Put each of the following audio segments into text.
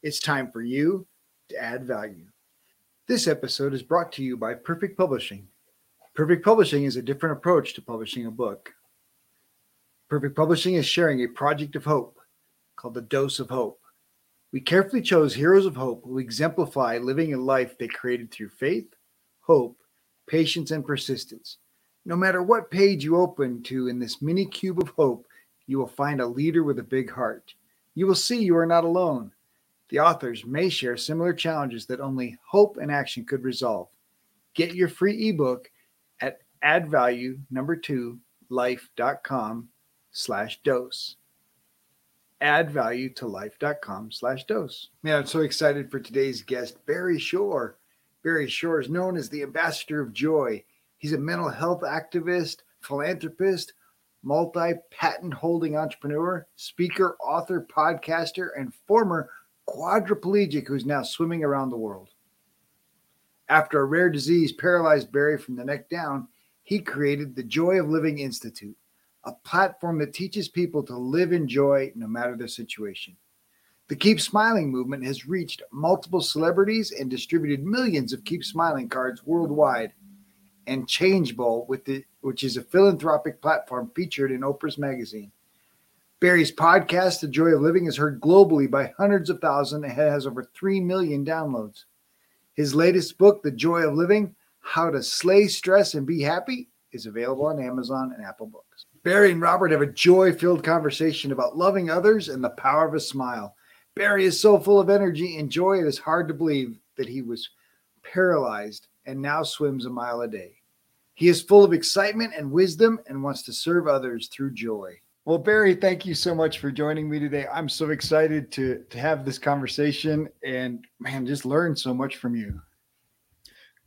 It's time for you to add value. This episode is brought to you by Perfect Publishing. Perfect Publishing is a different approach to publishing a book. Perfect Publishing is sharing a project of hope called The Dose of Hope. We carefully chose heroes of hope who exemplify living a life they created through faith, hope, patience, and persistence. No matter what page you open to in this mini cube of hope, you will find a leader with a big heart. You will see you are not alone. The authors may share similar challenges that only hope and action could resolve. Get your free ebook at addvalue number two life.com slash dose. Add value to life.com slash dose. Man, I'm so excited for today's guest, Barry Shore. Barry Shore is known as the ambassador of joy. He's a mental health activist, philanthropist, multi patent holding entrepreneur, speaker, author, podcaster, and former quadriplegic who's now swimming around the world. After a rare disease paralyzed Barry from the neck down, he created the Joy of Living Institute, a platform that teaches people to live in joy no matter their situation. The Keep Smiling movement has reached multiple celebrities and distributed millions of Keep Smiling cards worldwide. And Changeable, with the, which is a philanthropic platform featured in Oprah's magazine. Barry's podcast, The Joy of Living, is heard globally by hundreds of thousands and has over 3 million downloads. His latest book, The Joy of Living How to Slay Stress and Be Happy, is available on Amazon and Apple Books. Barry and Robert have a joy filled conversation about loving others and the power of a smile. Barry is so full of energy and joy, it is hard to believe that he was paralyzed and now swims a mile a day. He is full of excitement and wisdom and wants to serve others through joy. Well, Barry, thank you so much for joining me today. I'm so excited to to have this conversation and man, just learn so much from you.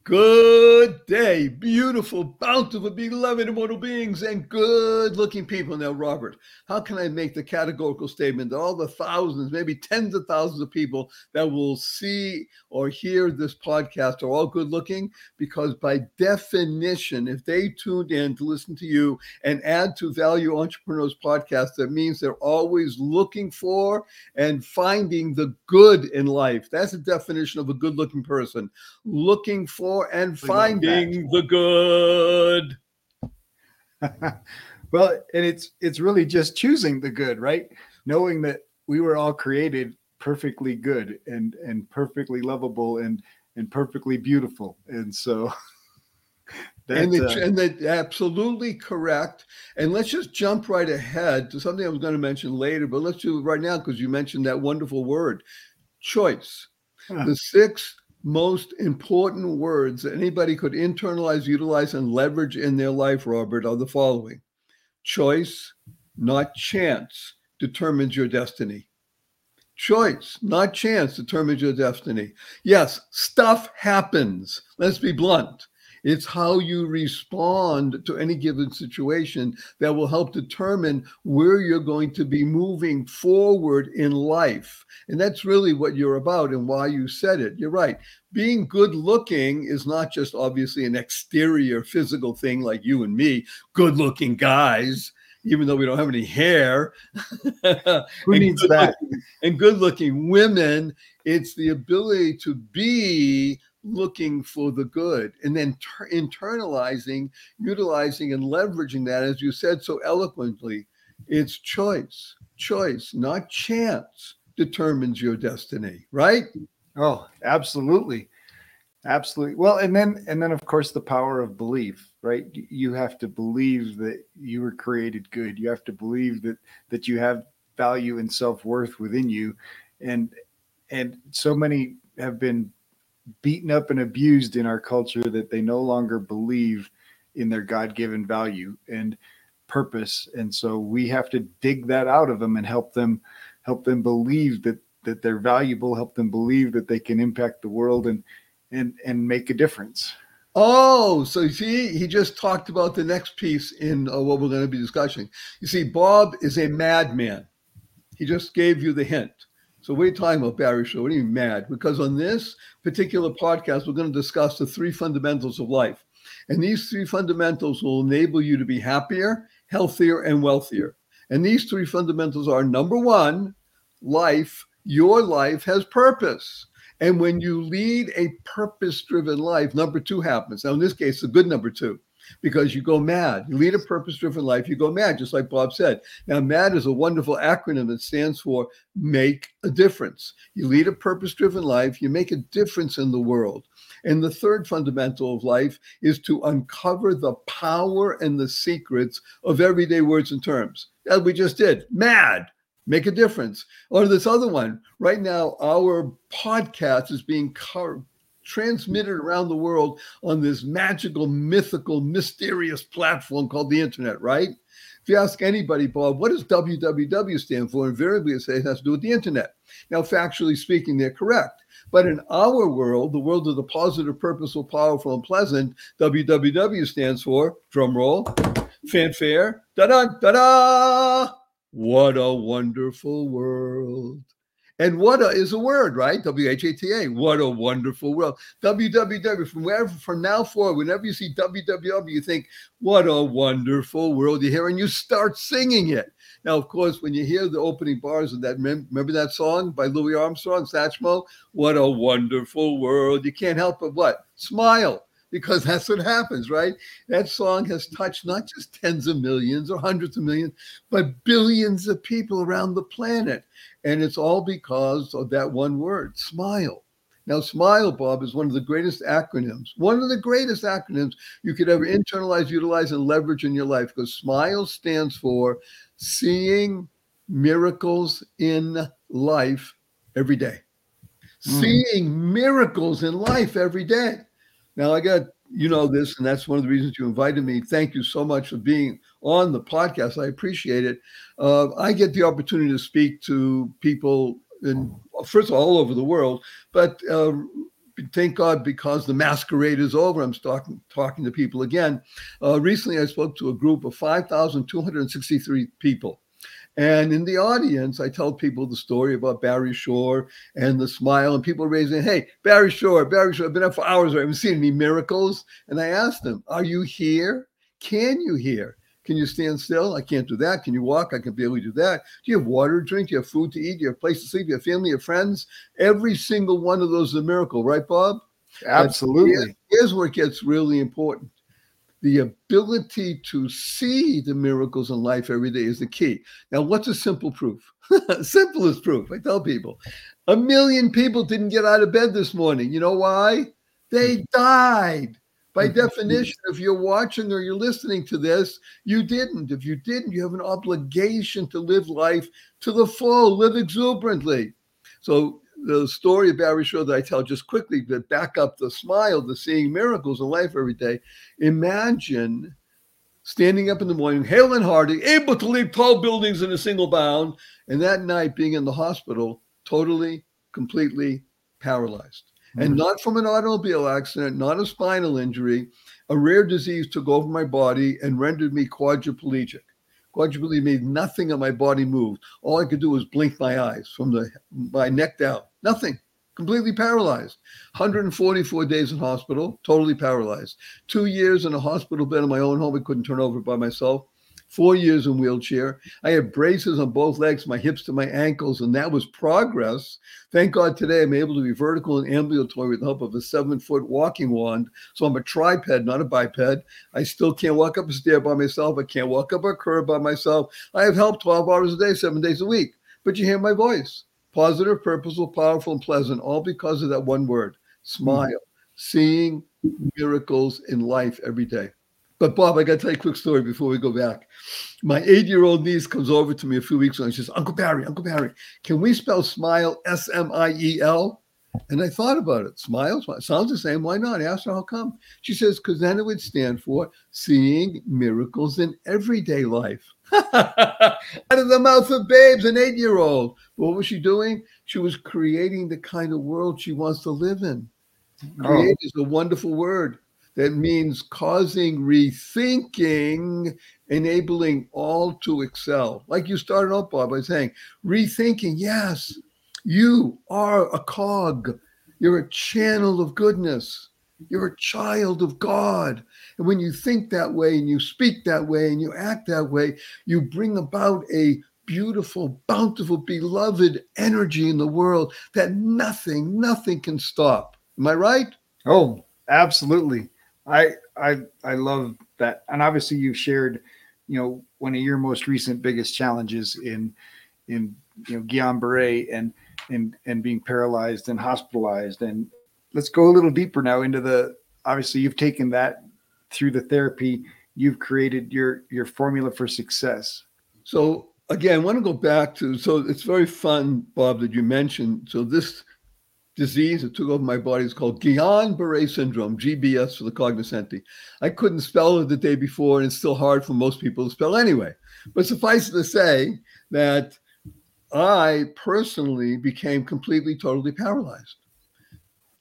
Good day, beautiful, bountiful, beloved immortal beings, and good looking people. Now, Robert, how can I make the categorical statement that all the thousands, maybe tens of thousands of people that will see or hear this podcast are all good looking? Because by definition, if they tuned in to listen to you and add to Value Entrepreneurs podcast, that means they're always looking for and finding the good in life. That's the definition of a good looking person. Looking for for and finding the good. well, and it's it's really just choosing the good, right? Knowing that we were all created perfectly good and and perfectly lovable and and perfectly beautiful. And so that, and, uh, and that absolutely correct. And let's just jump right ahead to something I was going to mention later, but let's do it right now because you mentioned that wonderful word, choice. Huh. The six most important words that anybody could internalize, utilize, and leverage in their life, Robert, are the following choice, not chance, determines your destiny. Choice, not chance, determines your destiny. Yes, stuff happens. Let's be blunt. It's how you respond to any given situation that will help determine where you're going to be moving forward in life. And that's really what you're about and why you said it. You're right. Being good looking is not just obviously an exterior physical thing like you and me, good looking guys even though we don't have any hair. Who needs that? and good looking women, it's the ability to be looking for the good and then ter- internalizing, utilizing, and leveraging that, as you said so eloquently. It's choice. Choice, not chance, determines your destiny, right? Oh, absolutely. Absolutely. Well, and then and then of course the power of belief, right? You have to believe that you were created good. You have to believe that that you have value and self-worth within you. And and so many have been beaten up and abused in our culture that they no longer believe in their god-given value and purpose and so we have to dig that out of them and help them help them believe that that they're valuable, help them believe that they can impact the world and and and make a difference. Oh, so you see, he just talked about the next piece in uh, what we're going to be discussing. You see, Bob is a madman. He just gave you the hint. So we're you talking about Barry Shore? What are you mad? Because on this particular podcast, we're going to discuss the three fundamentals of life. And these three fundamentals will enable you to be happier, healthier, and wealthier. And these three fundamentals are number one, life, your life has purpose. And when you lead a purpose driven life, number two happens. Now, in this case, a good number two, because you go mad. You lead a purpose driven life, you go mad, just like Bob said. Now, MAD is a wonderful acronym that stands for make a difference. You lead a purpose driven life, you make a difference in the world. And the third fundamental of life is to uncover the power and the secrets of everyday words and terms. As we just did, mad make a difference. Or this other one, right now, our podcast is being car- transmitted around the world on this magical, mythical, mysterious platform called the internet, right? If you ask anybody, Bob, what does www stand for? Invariably, it says it has to do with the internet. Now, factually speaking, they're correct. But in our world, the world of the positive, purposeful, powerful, and pleasant, www stands for, drum roll, fanfare, da da da da what a wonderful world. And what a is a word, right? W H A T A. What a wonderful world. WWW. From wherever, from now forward, whenever you see WWW, you think, what a wonderful world you hear, and you start singing it. Now, of course, when you hear the opening bars of that, remember that song by Louis Armstrong, Satchmo? What a wonderful world. You can't help but what? Smile because that's what happens, right? That song has touched not just tens of millions or hundreds of millions, but billions of people around the planet. And it's all because of that one word, smile. Now, SMILE, Bob, is one of the greatest acronyms, one of the greatest acronyms you could ever internalize, utilize, and leverage in your life because SMILE stands for seeing miracles in life every day. Mm. Seeing miracles in life every day. Now, I got, you know, this, and that's one of the reasons you invited me. Thank you so much for being on the podcast. I appreciate it. Uh, I get the opportunity to speak to people, in, first of all, all over the world, but uh, thank God because the masquerade is over. I'm talking talking to people again. Uh, recently, I spoke to a group of 5,263 people. And in the audience, I tell people the story about Barry Shore and the smile, and people raising, hey, Barry Shore, Barry Shore, I've been up for hours, I haven't seen any miracles. And I asked them, are you here? Can you hear? Can you stand still? I can't do that. Can you walk? I can barely do that. Do you have water to drink? Do you have food to eat? Do you have a place to sleep? Do you have family, you have friends? Every single one of those is a miracle, right, Bob? Absolutely. Here's where it gets really important the ability to see the miracles in life every day is the key. Now, what's a simple proof? Simplest proof. I tell people a million people didn't get out of bed this morning. You know why? They died. By definition, if you're watching or you're listening to this, you didn't. If you didn't, you have an obligation to live life to the full, live exuberantly. So the story of Barry Shore that I tell just quickly to back up the smile, the seeing miracles in life every day. Imagine standing up in the morning, hale and hearty, able to leap tall buildings in a single bound, and that night being in the hospital, totally, completely paralyzed. Mm-hmm. And not from an automobile accident, not a spinal injury, a rare disease took over my body and rendered me quadriplegic. Quadriplegic made nothing of my body move. All I could do was blink my eyes from the my neck down. Nothing. Completely paralyzed. 144 days in hospital, totally paralyzed. Two years in a hospital bed in my own home. I couldn't turn over by myself. Four years in wheelchair. I had braces on both legs, my hips to my ankles, and that was progress. Thank God today I'm able to be vertical and ambulatory with the help of a seven foot walking wand. So I'm a triped, not a biped. I still can't walk up a stair by myself. I can't walk up a curb by myself. I have help 12 hours a day, seven days a week. But you hear my voice positive, purposeful, powerful, and pleasant, all because of that one word smile, mm-hmm. seeing miracles in life every day. But Bob, I got to tell you a quick story before we go back. My eight-year-old niece comes over to me a few weeks ago and she says, Uncle Barry, Uncle Barry, can we spell smile S-M-I-E-L? And I thought about it. Smile, smile. Sounds the same. Why not? I asked her how come. She says, because then it would stand for seeing miracles in everyday life. Out of the mouth of babes, an eight year old. What was she doing? She was creating the kind of world she wants to live in. Oh. Create is a wonderful word that means causing rethinking, enabling all to excel. Like you started off, Bob, by saying, rethinking, yes, you are a cog, you're a channel of goodness. You're a child of God. And when you think that way and you speak that way and you act that way, you bring about a beautiful, bountiful, beloved energy in the world that nothing, nothing can stop. Am I right? Oh, absolutely. I I I love that. And obviously you've shared, you know, one of your most recent biggest challenges in in you know Guillain-Barré and and and being paralyzed and hospitalized. And let's go a little deeper now into the obviously you've taken that through the therapy, you've created your your formula for success. So again, I want to go back to so it's very fun, Bob, that you mentioned. So this disease that took over my body is called Guillain-Barré syndrome, GBS for the cognoscenti. I couldn't spell it the day before, and it's still hard for most people to spell anyway. But suffice it to say that I personally became completely, totally paralyzed.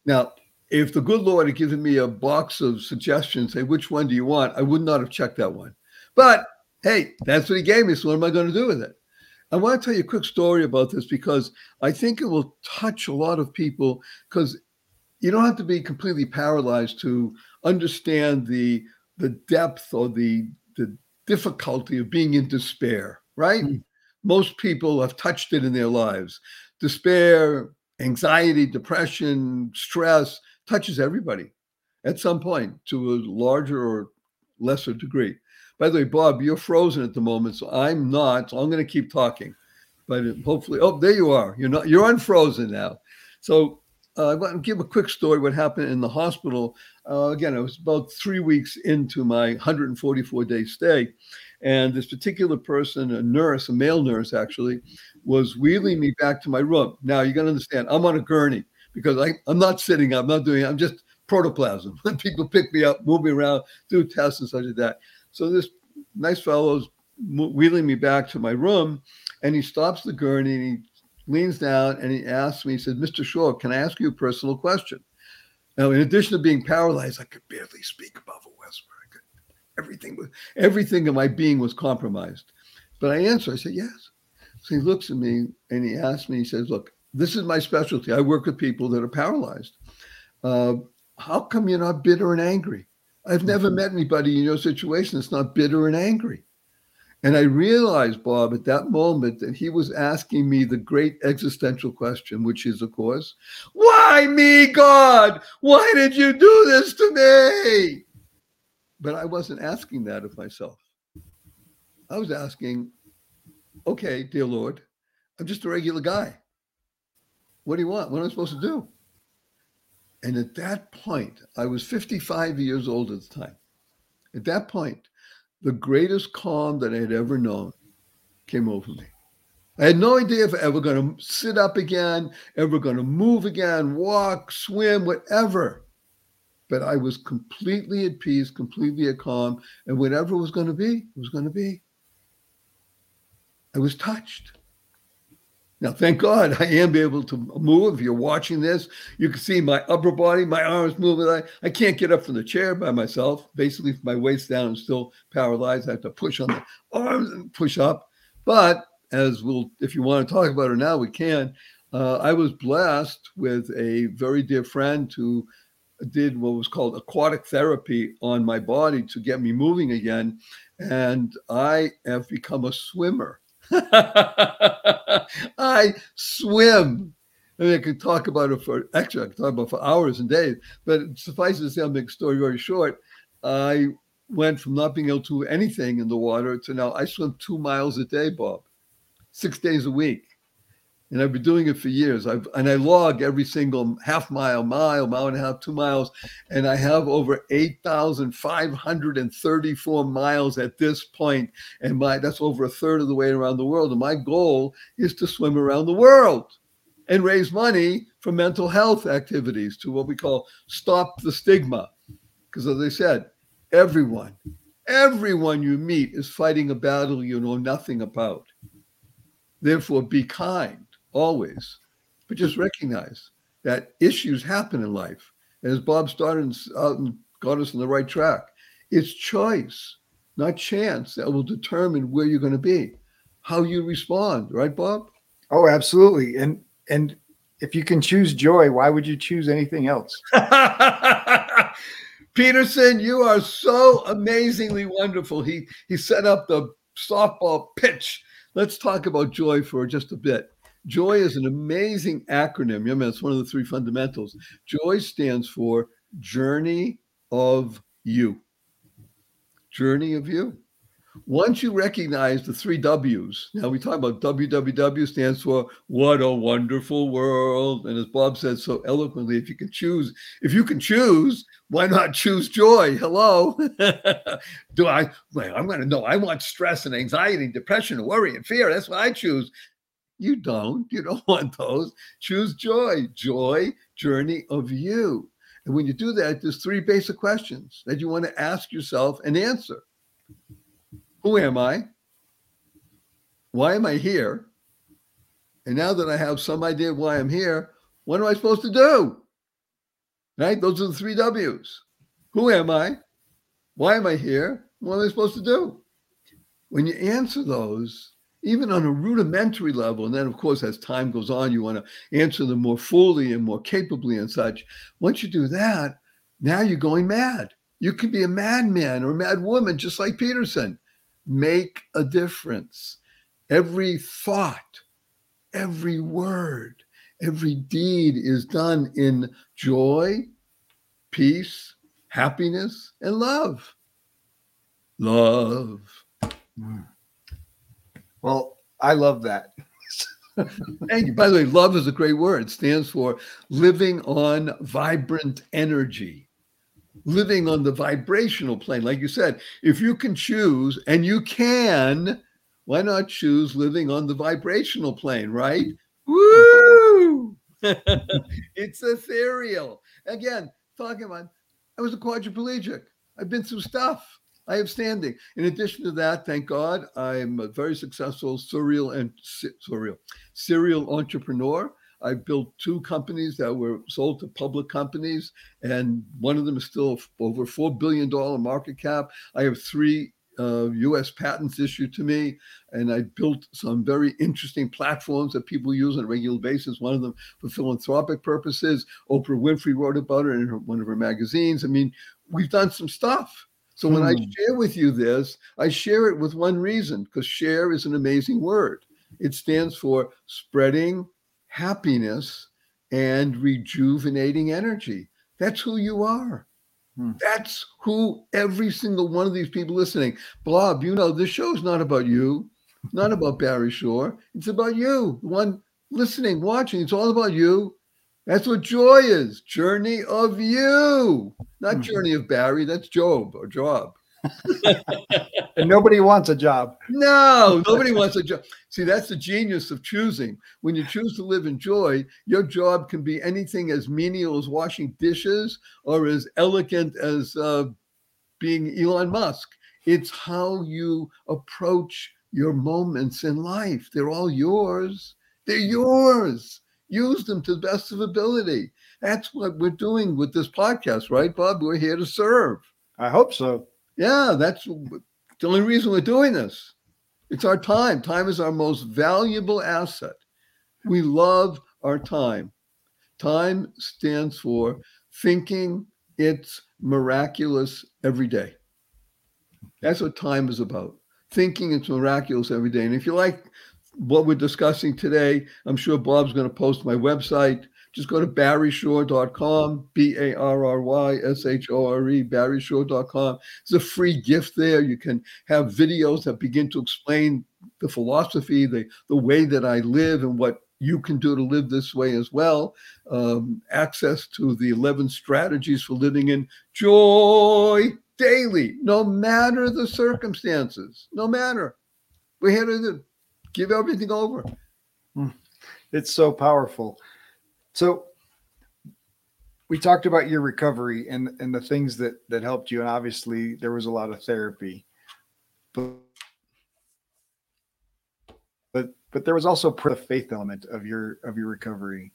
Now, if the good Lord had given me a box of suggestions, say, which one do you want? I would not have checked that one. But hey, that's what he gave me. So what am I going to do with it? I want to tell you a quick story about this because I think it will touch a lot of people because you don't have to be completely paralyzed to understand the the depth or the the difficulty of being in despair, right? Mm. Most people have touched it in their lives. Despair, anxiety, depression, stress touches everybody at some point to a larger or lesser degree. By the way, Bob, you're frozen at the moment, so I'm not. So I'm going to keep talking. But hopefully, oh, there you are. You're not. You're unfrozen now. So uh, I want to give a quick story. What happened in the hospital? Uh, again, I was about three weeks into my 144 day stay, and this particular person, a nurse, a male nurse actually, was wheeling me back to my room. Now you got to understand. I'm on a gurney because I, I'm not sitting. I'm not doing. I'm just protoplasm. People pick me up, move me around, do tests and such as that. So this nice fellow's wheeling me back to my room, and he stops the gurney and he leans down and he asks me, he said, Mr. Shore, can I ask you a personal question? Now, in addition to being paralyzed, I could barely speak above a whisper. Everything everything in my being was compromised. But I answer, I said, yes. So he looks at me and he asks me, he says, Look, this is my specialty. I work with people that are paralyzed. Uh, how come you're not bitter and angry? I've never mm-hmm. met anybody in your situation that's not bitter and angry. And I realized, Bob, at that moment that he was asking me the great existential question, which is, of course, why me, God? Why did you do this to me? But I wasn't asking that of myself. I was asking, okay, dear Lord, I'm just a regular guy. What do you want? What am I supposed to do? And at that point, I was 55 years old at the time. At that point, the greatest calm that I had ever known came over me. I had no idea if I ever going to sit up again, ever going to move again, walk, swim, whatever. But I was completely at peace, completely at calm, and whatever was going to be, it was going to be. I was touched. Now, thank God I am able to move. If you're watching this, you can see my upper body, my arms moving. I, I can't get up from the chair by myself. Basically, my waist down, I'm still paralyzed. I have to push on the arms and push up. But as we'll, if you want to talk about it now, we can. Uh, I was blessed with a very dear friend who did what was called aquatic therapy on my body to get me moving again. And I have become a swimmer I swim. I mean, I could talk about it for actually, I could talk about it for hours and days, but suffice it to say, I'll make the story very short. I went from not being able to do anything in the water to now I swim two miles a day, Bob, six days a week and I've been doing it for years. I've and I log every single half mile, mile, mile and a half, two miles, and I have over eight thousand five hundred and thirty-four miles at this point, and my that's over a third of the way around the world. And my goal is to swim around the world and raise money for mental health activities to what we call stop the stigma, because as I said, everyone, everyone you meet is fighting a battle you know nothing about. Therefore, be kind always. but just recognize that issues happen in life. And as Bob started out and got us on the right track, it's choice, not chance, that will determine where you're going to be, how you respond, right, Bob? Oh, absolutely. And and if you can choose joy, why would you choose anything else? Peterson, you are so amazingly wonderful. He he set up the softball pitch. Let's talk about joy for just a bit. Joy is an amazing acronym. Remember, it's one of the three fundamentals. Joy stands for Journey of You. Journey of You. Once you recognize the three W's, now we talk about WWW stands for What a Wonderful World. And as Bob said so eloquently, if you can choose, if you can choose, why not choose joy? Hello. Do I? Well, I'm going to know. I want stress and anxiety, depression, and worry and fear. That's what I choose. You don't. You don't want those. Choose joy. Joy, journey of you. And when you do that, there's three basic questions that you want to ask yourself and answer. Who am I? Why am I here? And now that I have some idea why I'm here, what am I supposed to do? Right? Those are the three W's. Who am I? Why am I here? What am I supposed to do? When you answer those, even on a rudimentary level, and then of course, as time goes on, you want to answer them more fully and more capably and such. Once you do that, now you're going mad. You could be a madman or a mad woman, just like Peterson make a difference. Every thought, every word, every deed is done in joy, peace, happiness, and love. Love. Mm. Well, I love that. Thank you. By the way, love is a great word. It stands for living on vibrant energy living on the vibrational plane. Like you said, if you can choose, and you can, why not choose living on the vibrational plane, right? Woo! it's ethereal. Again, talking about, I was a quadriplegic. I've been through stuff. I have standing. In addition to that, thank God, I'm a very successful serial and serial serial entrepreneur. I built two companies that were sold to public companies, and one of them is still over $4 billion market cap. I have three uh, US patents issued to me, and I built some very interesting platforms that people use on a regular basis. One of them for philanthropic purposes. Oprah Winfrey wrote about it in her, one of her magazines. I mean, we've done some stuff. So when I hmm. share with you this, I share it with one reason because share is an amazing word. It stands for spreading happiness and rejuvenating energy. That's who you are. Hmm. That's who every single one of these people listening. Bob, you know, this show is not about you, not about Barry Shore. It's about you, the one listening, watching. It's all about you. That's what joy is journey of you, not hmm. journey of Barry. That's Job or Job and nobody wants a job. No, nobody wants a job. See, that's the genius of choosing. When you choose to live in joy, your job can be anything as menial as washing dishes or as elegant as uh, being Elon Musk. It's how you approach your moments in life. They're all yours. They're yours. Use them to the best of ability. That's what we're doing with this podcast, right, Bob? We're here to serve. I hope so. Yeah, that's the only reason we're doing this. It's our time. Time is our most valuable asset. We love our time. Time stands for thinking it's miraculous every day. That's what time is about. Thinking it's miraculous every day. And if you like what we're discussing today, I'm sure Bob's going to post my website, just go to barryshore.com, B A R R Y S H O R E, barryshore.com. There's a free gift there. You can have videos that begin to explain the philosophy, the, the way that I live, and what you can do to live this way as well. Um, access to the 11 strategies for living in joy daily, no matter the circumstances, no matter. We're here to give everything over. Hmm. It's so powerful. So we talked about your recovery and and the things that that helped you, and obviously there was a lot of therapy, but but but there was also the faith element of your of your recovery.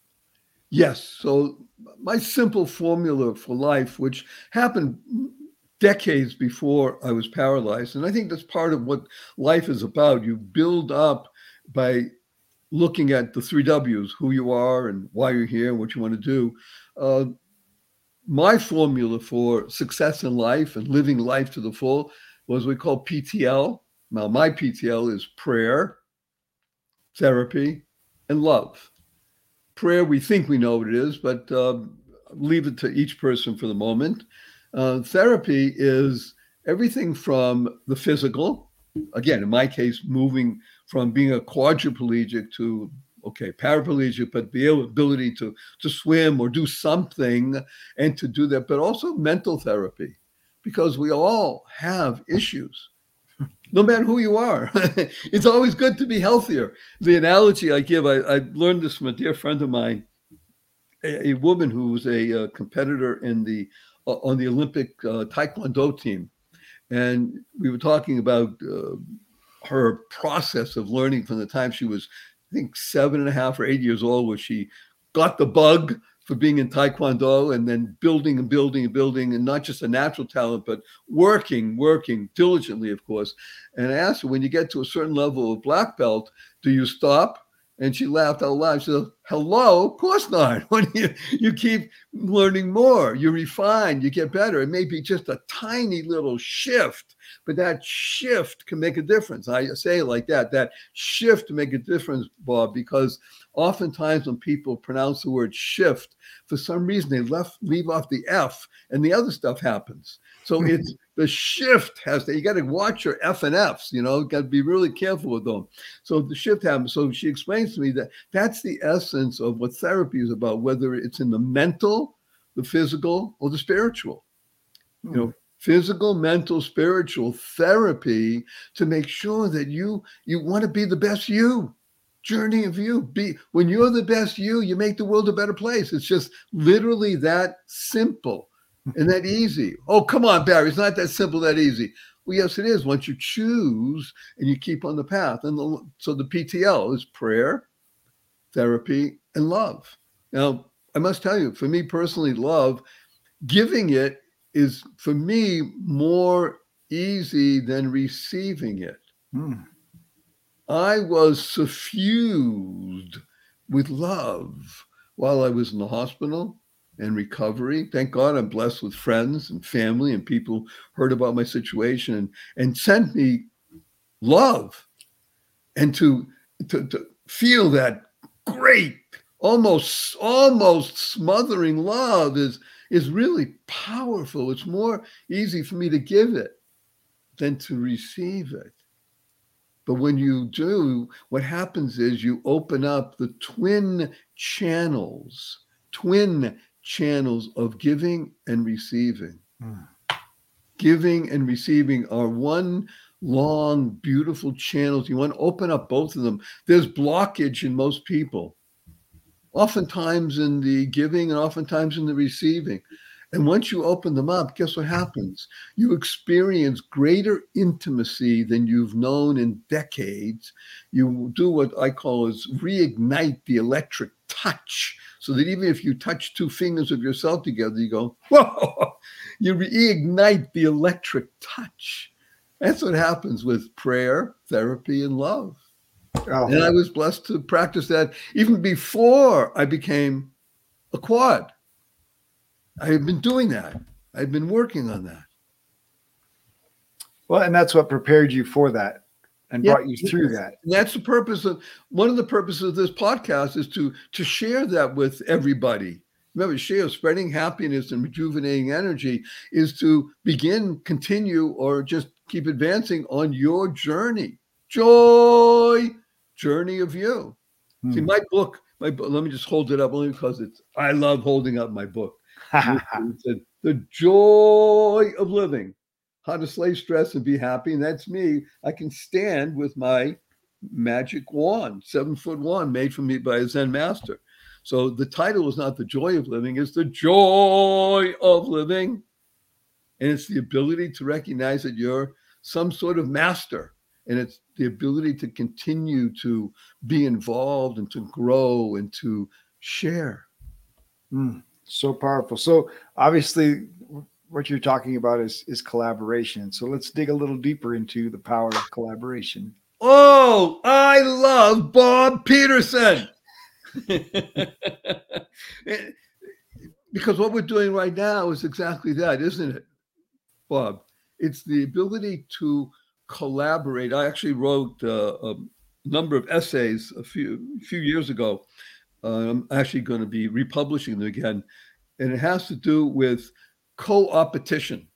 Yes. So my simple formula for life, which happened decades before I was paralyzed, and I think that's part of what life is about. You build up by looking at the three W's: who you are, and why you're here, and what you want to do. Uh, my formula for success in life and living life to the full was we call PTL. Now, my PTL is prayer, therapy, and love. Prayer, we think we know what it is, but uh, leave it to each person for the moment. Uh, therapy is everything from the physical, again, in my case, moving from being a quadriplegic to okay, paraplegic, but the ability to to swim or do something and to do that, but also mental therapy, because we all have issues. No matter who you are, it's always good to be healthier. The analogy I give, I, I learned this from a dear friend of mine, a, a woman who was a, a, uh, competitor in the on the Olympic uh, Taekwondo team, and we were talking about uh, her process of learning from the time she was I think seven and a half or eight years old, where she got the bug for being in Taekwondo and then building and building and building, and not just a natural talent, but working, working diligently, of course. And I asked her, when you get to a certain level of black belt, do you stop? And she laughed out loud. She said, Hello? Of course not. When you, you keep learning more, you refine, you get better. It may be just a tiny little shift, but that shift can make a difference. I say it like that that shift make a difference, Bob, because oftentimes when people pronounce the word shift, for some reason they left leave off the F and the other stuff happens. So it's the shift has to, you got to watch your F and F's, you know, got to be really careful with them. So the shift happens. So she explains to me that that's the essence of what therapy is about, whether it's in the mental, the physical, or the spiritual. You know, hmm. physical, mental, spiritual therapy to make sure that you you want to be the best you journey of you be when you're the best you you make the world a better place it's just literally that simple and that easy. Oh, come on, Barry. It's not that simple, that easy. Well, yes, it is. Once you choose and you keep on the path. And the, so the PTL is prayer, therapy, and love. Now, I must tell you, for me personally, love, giving it is for me more easy than receiving it. Hmm. I was suffused with love while I was in the hospital and recovery. Thank God I'm blessed with friends and family and people heard about my situation and, and sent me love and to, to, to feel that great, almost almost smothering love is is really powerful. It's more easy for me to give it than to receive it. But when you do, what happens is you open up the twin channels, twin channels of giving and receiving. Mm. Giving and receiving are one long, beautiful channels. You want to open up both of them. There's blockage in most people, oftentimes in the giving and oftentimes in the receiving. And once you open them up, guess what happens? You experience greater intimacy than you've known in decades. You do what I call is reignite the electric touch so that even if you touch two fingers of yourself together, you go, whoa, you reignite the electric touch. That's what happens with prayer, therapy, and love. Oh. And I was blessed to practice that even before I became a quad. I had been doing that. I've been working on that. Well, and that's what prepared you for that and yeah, brought you through that. And that's the purpose of one of the purposes of this podcast is to to share that with everybody. Remember, share spreading happiness and rejuvenating energy is to begin, continue, or just keep advancing on your journey. Joy, journey of you. Hmm. See, my book, my book, let me just hold it up only because it's I love holding up my book. the joy of living how to slay stress and be happy. And that's me. I can stand with my magic wand, seven foot wand made for me by a Zen master. So the title is not the joy of living, it's the joy of living. And it's the ability to recognize that you're some sort of master. And it's the ability to continue to be involved and to grow and to share. Mm, so powerful. So obviously, what you're talking about is is collaboration. So let's dig a little deeper into the power of collaboration. Oh, I love Bob Peterson. because what we're doing right now is exactly that, isn't it, Bob? It's the ability to collaborate. I actually wrote uh, a number of essays a few few years ago. I'm actually going to be republishing them again, and it has to do with co-opetition.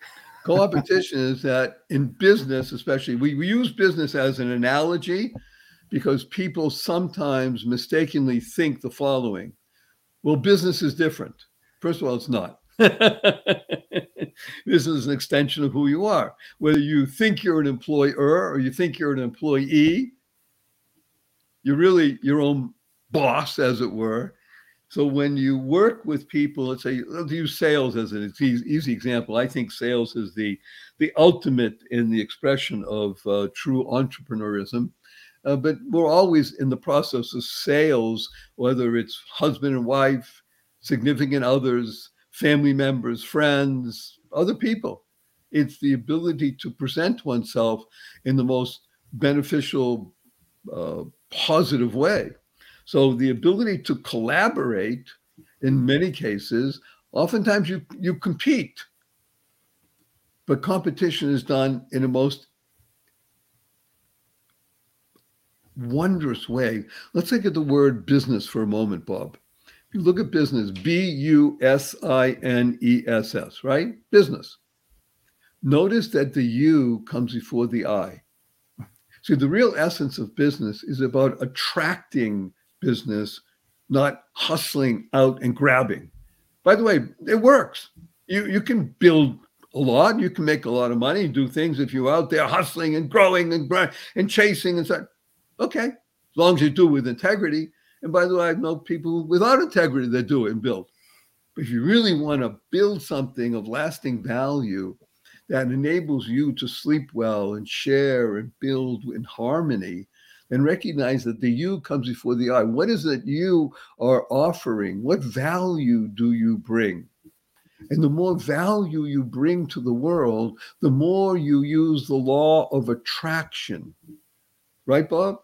Co-opetition is that in business, especially, we, we use business as an analogy because people sometimes mistakenly think the following well, business is different. First of all, it's not. this is an extension of who you are. Whether you think you're an employer or you think you're an employee, you're really your own boss, as it were. So when you work with people, let's say let's use sales as an easy example. I think sales is the the ultimate in the expression of uh, true entrepreneurism. Uh, but we're always in the process of sales, whether it's husband and wife, significant others, family members, friends, other people. It's the ability to present oneself in the most beneficial, uh, positive way. So the ability to collaborate in many cases, oftentimes you, you compete, but competition is done in a most wondrous way. Let's look at the word business for a moment, Bob. If you look at business, B U S I N E S S, right? Business. Notice that the U comes before the I. See, the real essence of business is about attracting business, not hustling out and grabbing. By the way, it works. You, you can build a lot, you can make a lot of money, do things if you're out there hustling and growing and, and chasing and such. Okay, as long as you do it with integrity. And by the way, I know people without integrity that do it and build. But if you really want to build something of lasting value that enables you to sleep well and share and build in harmony, then recognize that the you comes before the I. What is it you are offering? What value do you bring? And the more value you bring to the world, the more you use the law of attraction. Right, Bob?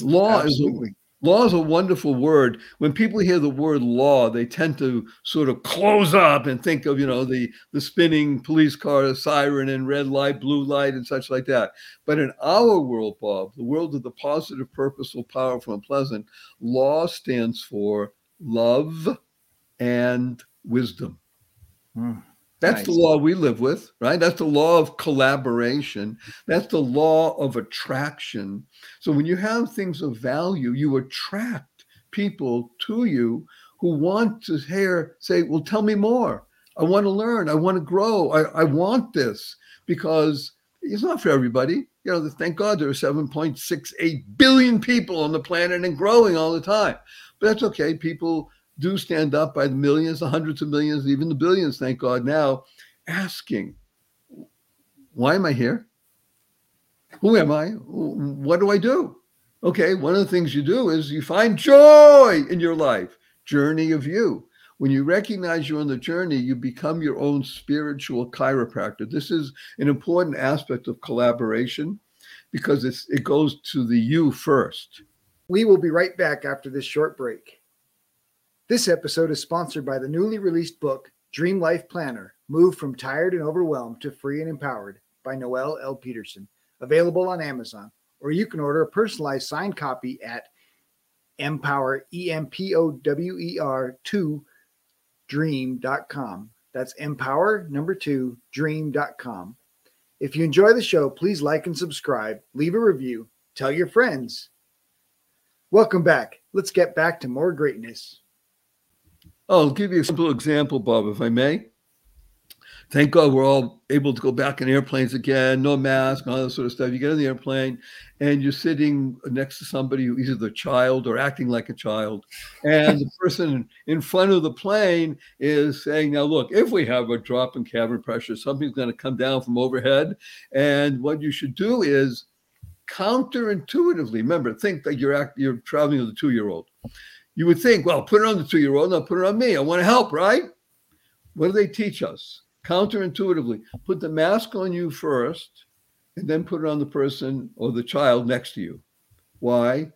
Law Absolutely. is law is a wonderful word. When people hear the word law, they tend to sort of close up and think of you know the the spinning police car, siren, and red light, blue light, and such like that. But in our world, Bob, the world of the positive, purposeful, powerful, and pleasant, law stands for love and wisdom. Hmm. That's nice. the law we live with, right? That's the law of collaboration. That's the law of attraction. So when you have things of value, you attract people to you who want to hear, say, well, tell me more. I want to learn. I want to grow. I, I want this because it's not for everybody. You know, thank God there are 7.68 billion people on the planet and growing all the time. But that's okay. People do stand up by the millions, the hundreds of millions, even the billions, thank God now, asking, why am I here? Who am I? What do I do? Okay, one of the things you do is you find joy in your life, journey of you. When you recognize you're on the journey, you become your own spiritual chiropractor. This is an important aspect of collaboration because it goes to the you first. We will be right back after this short break. This episode is sponsored by the newly released book, Dream Life Planner Move from Tired and Overwhelmed to Free and Empowered by Noelle L. Peterson, available on Amazon, or you can order a personalized signed copy at empower, E M P O W E R 2 dream.com. That's empower number two dream.com. If you enjoy the show, please like and subscribe, leave a review, tell your friends. Welcome back. Let's get back to more greatness. I'll give you a simple example, Bob, if I may. Thank God we're all able to go back in airplanes again, no mask, all that sort of stuff. You get in the airplane and you're sitting next to somebody who either the child or acting like a child. And the person in front of the plane is saying, Now, look, if we have a drop in cabin pressure, something's going to come down from overhead. And what you should do is counterintuitively, remember, think that you're, act, you're traveling with a two year old You would think, well, put it on the two year old, now put it on me. I want to help, right? What do they teach us? Counterintuitively, put the mask on you first and then put it on the person or the child next to you. Why?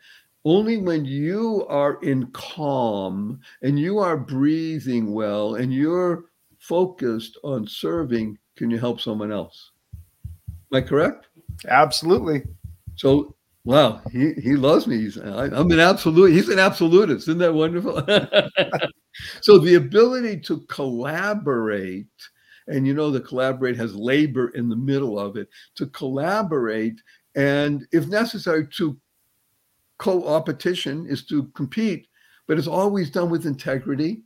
Only when you are in calm and you are breathing well and you're focused on serving can you help someone else. Am I correct? Absolutely. So, wow, he, he loves me. He's, I, am an absolute. He's an absolutist. Isn't that wonderful? so the ability to collaborate, and you know, the collaborate has labor in the middle of it. To collaborate, and if necessary, to co-opetition is to compete, but it's always done with integrity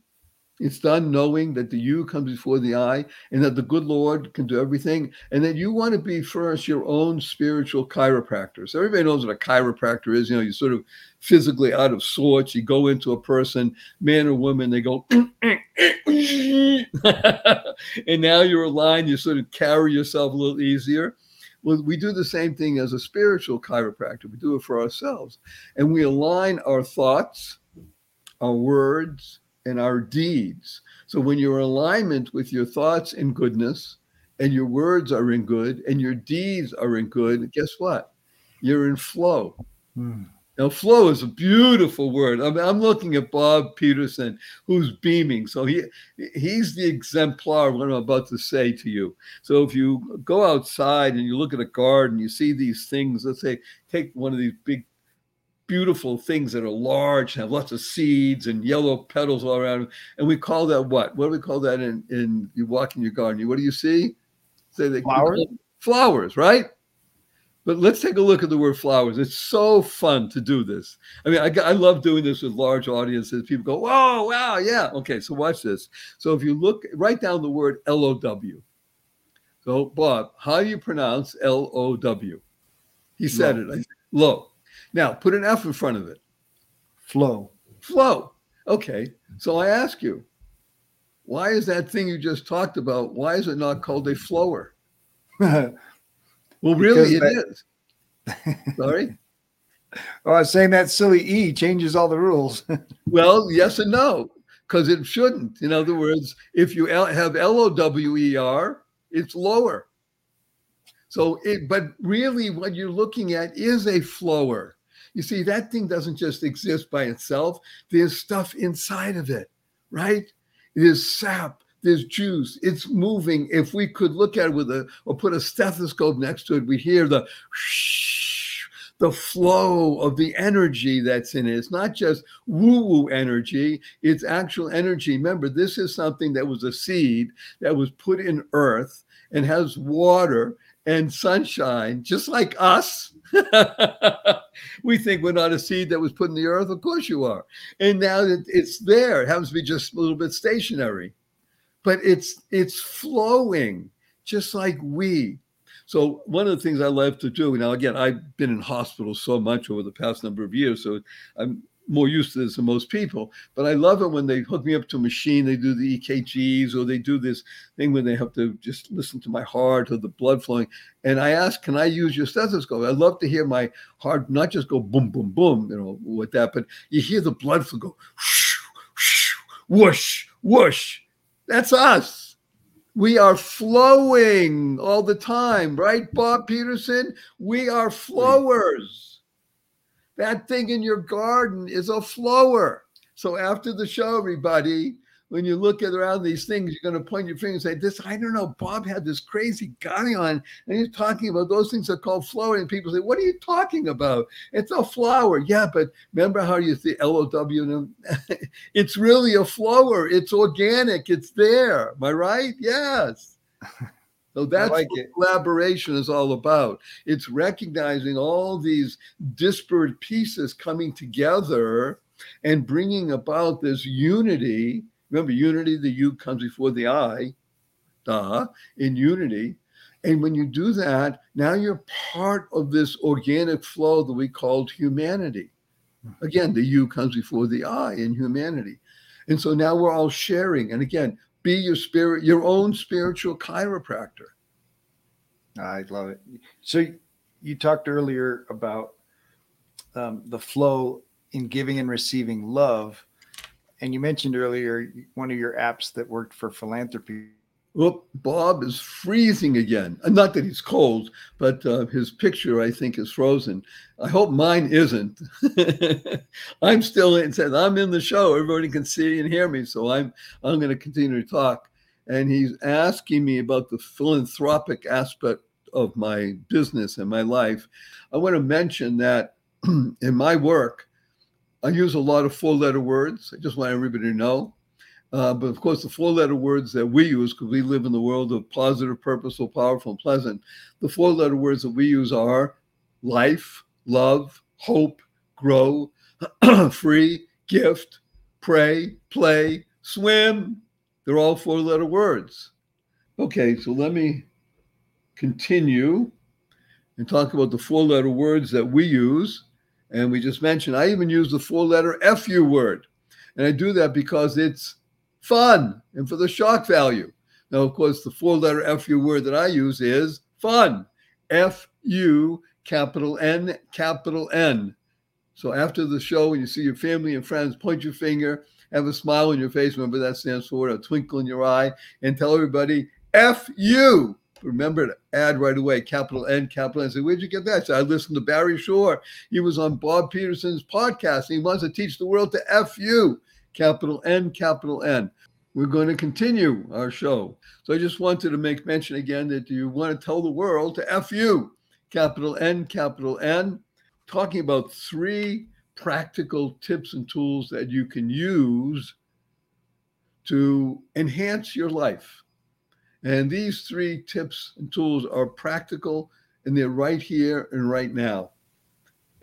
it's done knowing that the you comes before the I and that the good Lord can do everything. And that you want to be first your own spiritual chiropractor. So everybody knows what a chiropractor is. You know, you're sort of physically out of sorts. You go into a person, man or woman, they go, and now you're aligned. You sort of carry yourself a little easier. Well, we do the same thing as a spiritual chiropractor. We do it for ourselves. And we align our thoughts, our words, and our deeds. So when you're in alignment with your thoughts in goodness and your words are in good and your deeds are in good, guess what? You're in flow. Hmm. Now, flow is a beautiful word. I mean, I'm looking at Bob Peterson, who's beaming. So he he's the exemplar of what I'm about to say to you. So if you go outside and you look at a garden, you see these things. Let's say take one of these big beautiful things that are large, have lots of seeds and yellow petals all around. And we call that what? What do we call that in, in you walk in your garden? What do you see? Say they flowers. Flowers, right? But let's take a look at the word flowers. It's so fun to do this. I mean, I, I love doing this with large audiences. People go, "Whoa, wow, yeah." Okay, so watch this. So if you look, write down the word L O W. So Bob, how do you pronounce L O W? He said low. it. I low. Now put an F in front of it. Flow. Flow. Okay. So I ask you, why is that thing you just talked about? Why is it not called a flower? well, really, it that... is. Sorry. Oh, I was saying that silly E changes all the rules. well, yes and no, because it shouldn't. In other words, if you have L O W E R, it's lower. So, it, but really, what you're looking at is a flower. You see, that thing doesn't just exist by itself, there's stuff inside of it, right? There's sap, there's juice, it's moving. If we could look at it with a or put a stethoscope next to it, we hear the the flow of the energy that's in it. It's not just woo woo energy, it's actual energy. Remember, this is something that was a seed that was put in earth and has water and sunshine, just like us. we think we're not a seed that was put in the earth. Of course you are. And now that it's there, it happens to be just a little bit stationary, but it's it's flowing just like we. So one of the things I love to do now, again, I've been in hospitals so much over the past number of years, so I'm more used to this than most people. But I love it when they hook me up to a machine, they do the EKGs or they do this thing where they have to just listen to my heart or the blood flowing. And I ask, can I use your stethoscope? I love to hear my heart not just go boom, boom, boom, you know, with that, but you hear the blood flow go whoosh, whoosh. That's us. We are flowing all the time, right, Bob Peterson? We are flowers. That thing in your garden is a flower. So after the show, everybody, when you look at around these things, you're going to point your finger and say, "This, I don't know." Bob had this crazy guy on, and he's talking about those things are called flower. And people say, "What are you talking about? It's a flower." Yeah, but remember how you see L O W? It's really a flower. It's organic. It's there. Am I right? Yes. So that's like what it. collaboration is all about. It's recognizing all these disparate pieces coming together and bringing about this unity. Remember, unity, the U comes before the I, duh, in unity. And when you do that, now you're part of this organic flow that we called humanity. Again, the U comes before the I in humanity. And so now we're all sharing. And again, be your spirit, your own spiritual chiropractor. I love it. So you talked earlier about um, the flow in giving and receiving love. And you mentioned earlier one of your apps that worked for philanthropy. Well, Bob is freezing again. Uh, not that he's cold, but uh, his picture, I think, is frozen. I hope mine isn't. I'm still in. I'm in the show. Everybody can see and hear me, so I'm I'm going to continue to talk. And he's asking me about the philanthropic aspect of my business and my life. I want to mention that in my work, I use a lot of four letter words. I just want everybody to know. Uh, but of course, the four letter words that we use, because we live in the world of positive, purposeful, powerful, and pleasant, the four letter words that we use are life, love, hope, grow, free, gift, pray, play, swim. They're all four letter words. Okay, so let me continue and talk about the four letter words that we use. And we just mentioned, I even use the four letter FU word. And I do that because it's fun and for the shock value. Now, of course, the four letter FU word that I use is fun. F U capital N capital N. So after the show, when you see your family and friends, point your finger, have a smile on your face. Remember that stands for a twinkle in your eye, and tell everybody F U. Remember to add right away, capital N, capital N. Say, where'd you get that? I listened to Barry Shore. He was on Bob Peterson's podcast. He wants to teach the world to F you, capital N, capital N. We're going to continue our show. So I just wanted to make mention again that you want to tell the world to F you, capital N, capital N, talking about three practical tips and tools that you can use to enhance your life and these three tips and tools are practical and they're right here and right now.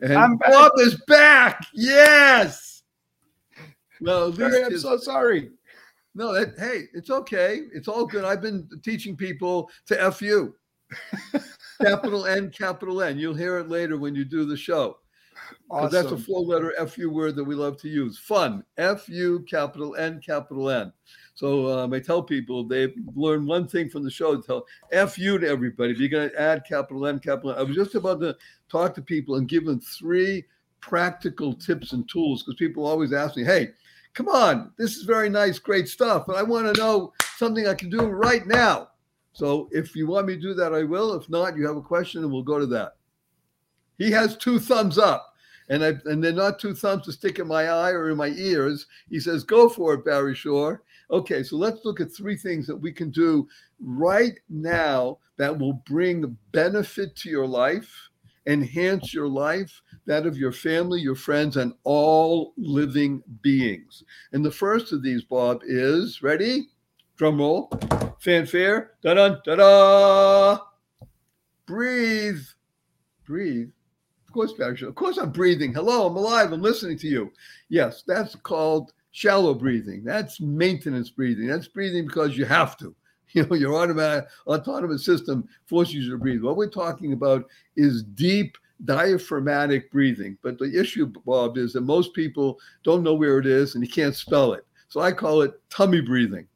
And I'm Bob is back. Yes. No, I'm so sorry. No, that, hey, it's okay. It's all good. I've been teaching people to F you. capital N, capital N. You'll hear it later when you do the show. Awesome. That's a four letter FU word that we love to use. Fun. F U capital N capital N. So um, I tell people they learn one thing from the show. Tell FU to everybody. If you're going to add capital N, capital N. I was just about to talk to people and give them three practical tips and tools because people always ask me, hey, come on, this is very nice, great stuff, but I want to know something I can do right now. So if you want me to do that, I will. If not, you have a question and we'll go to that. He has two thumbs up and I, and they're not two thumbs to stick in my eye or in my ears. He says, "Go for it, Barry Shore." Okay, so let's look at three things that we can do right now that will bring benefit to your life, enhance your life, that of your family, your friends, and all living beings. And the first of these, Bob, is ready? Drum roll, fanfare, da da da da. Breathe, breathe. Of course, Of course, I'm breathing. Hello, I'm alive. I'm listening to you. Yes, that's called shallow breathing. That's maintenance breathing. That's breathing because you have to. You know, your automatic autonomous system forces you to breathe. What we're talking about is deep diaphragmatic breathing. But the issue, Bob, is that most people don't know where it is and you can't spell it. So I call it tummy breathing.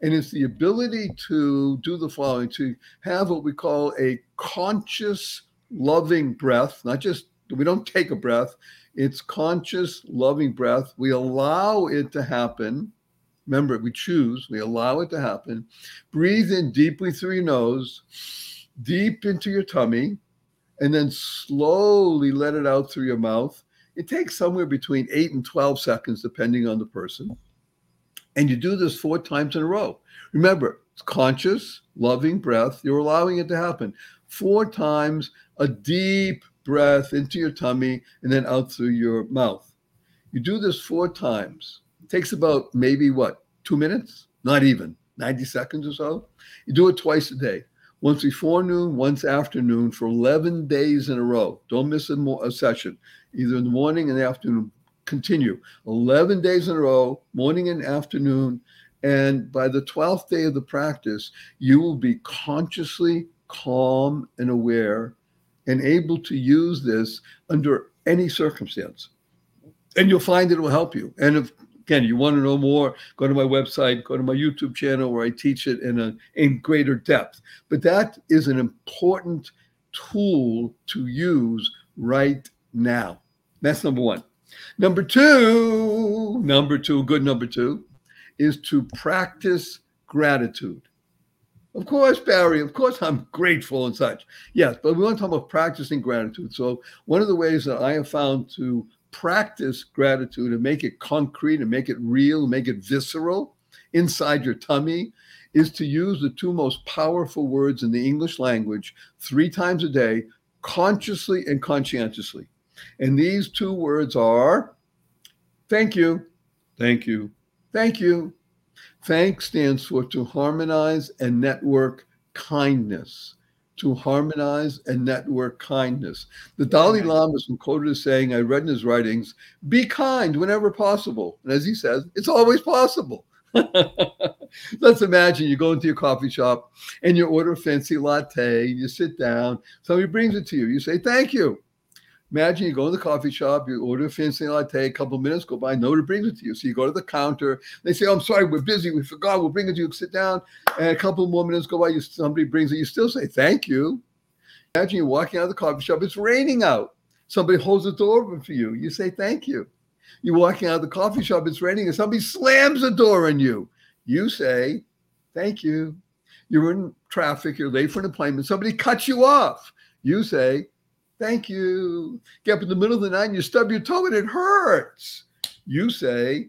And it's the ability to do the following to have what we call a conscious, loving breath, not just we don't take a breath, it's conscious, loving breath. We allow it to happen. Remember, we choose, we allow it to happen. Breathe in deeply through your nose, deep into your tummy, and then slowly let it out through your mouth. It takes somewhere between eight and 12 seconds, depending on the person. And you do this four times in a row. Remember, it's conscious, loving breath. You're allowing it to happen four times, a deep breath into your tummy and then out through your mouth. You do this four times. Takes about maybe what, two minutes? Not even 90 seconds or so. You do it twice a day, once before noon, once afternoon for 11 days in a row. Don't miss a, mo- a session, either in the morning and the afternoon. Continue 11 days in a row, morning and afternoon. And by the 12th day of the practice, you will be consciously calm and aware and able to use this under any circumstance. And you'll find it will help you. And if again you want to know more, go to my website, go to my YouTube channel where I teach it in a in greater depth. But that is an important tool to use right now. That's number one. Number two, number two, good number two, is to practice gratitude. Of course, Barry, of course, I'm grateful and such. Yes, but we want to talk about practicing gratitude. So, one of the ways that I have found to practice gratitude and make it concrete and make it real, make it visceral inside your tummy is to use the two most powerful words in the English language three times a day, consciously and conscientiously. And these two words are thank you, thank you, thank you. Thank stands for to harmonize and network kindness. To harmonize and network kindness. The Dalai Lama is quoted as saying, I read in his writings, be kind whenever possible. And as he says, it's always possible. Let's imagine you go into your coffee shop and you order a fancy latte, and you sit down, somebody brings it to you, you say, Thank you. Imagine you go to the coffee shop, you order a fancy latte, a couple of minutes go by, nobody brings it to you. So you go to the counter, they say, oh, I'm sorry, we're busy, we forgot, we'll bring it to you, sit down. And a couple more minutes go by, you, somebody brings it, you still say, thank you. Imagine you're walking out of the coffee shop, it's raining out. Somebody holds the door open for you, you say, thank you. You're walking out of the coffee shop, it's raining, and somebody slams the door on you. You say, thank you. You're in traffic, you're late for an appointment, somebody cuts you off. You say, Thank you. Get up in the middle of the night and you stub your toe and it hurts. You say,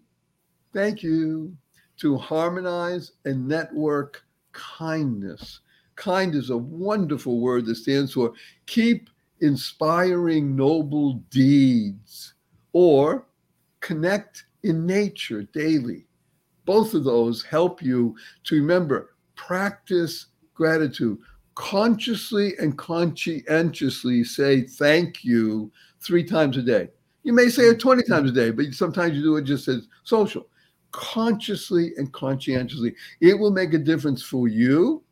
Thank you. To harmonize and network kindness. Kind is a wonderful word that stands for keep inspiring noble deeds or connect in nature daily. Both of those help you to remember, practice gratitude consciously and conscientiously say thank you three times a day. You may say it mm-hmm. 20 times a day, but sometimes you do it just as social. Consciously and conscientiously. It will make a difference for you,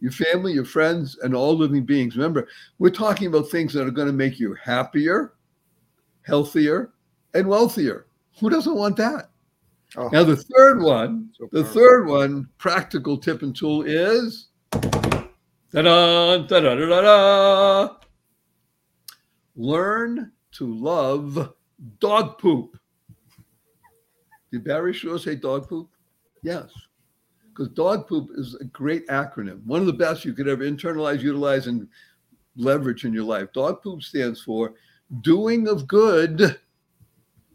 your family, your friends, and all living beings. Remember, we're talking about things that are going to make you happier, healthier, and wealthier. Who doesn't want that? Oh, now, the third one, so the third one, practical tip and tool is Da-da, da-da-da-da-da. Learn to love dog poop. Did Barry Shore say dog poop? Yes. Because dog poop is a great acronym, one of the best you could ever internalize, utilize, and leverage in your life. Dog poop stands for doing of good,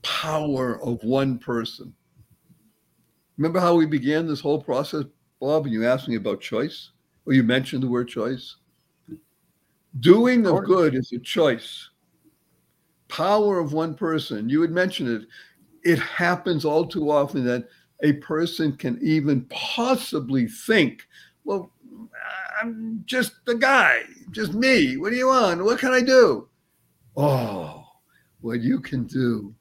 power of one person. Remember how we began this whole process, Bob, and you asked me about choice? Well, you mentioned the word choice. Doing of good is a choice. Power of one person. You had mentioned it. It happens all too often that a person can even possibly think, well, I'm just the guy, just me. What do you want? What can I do? Oh, what you can do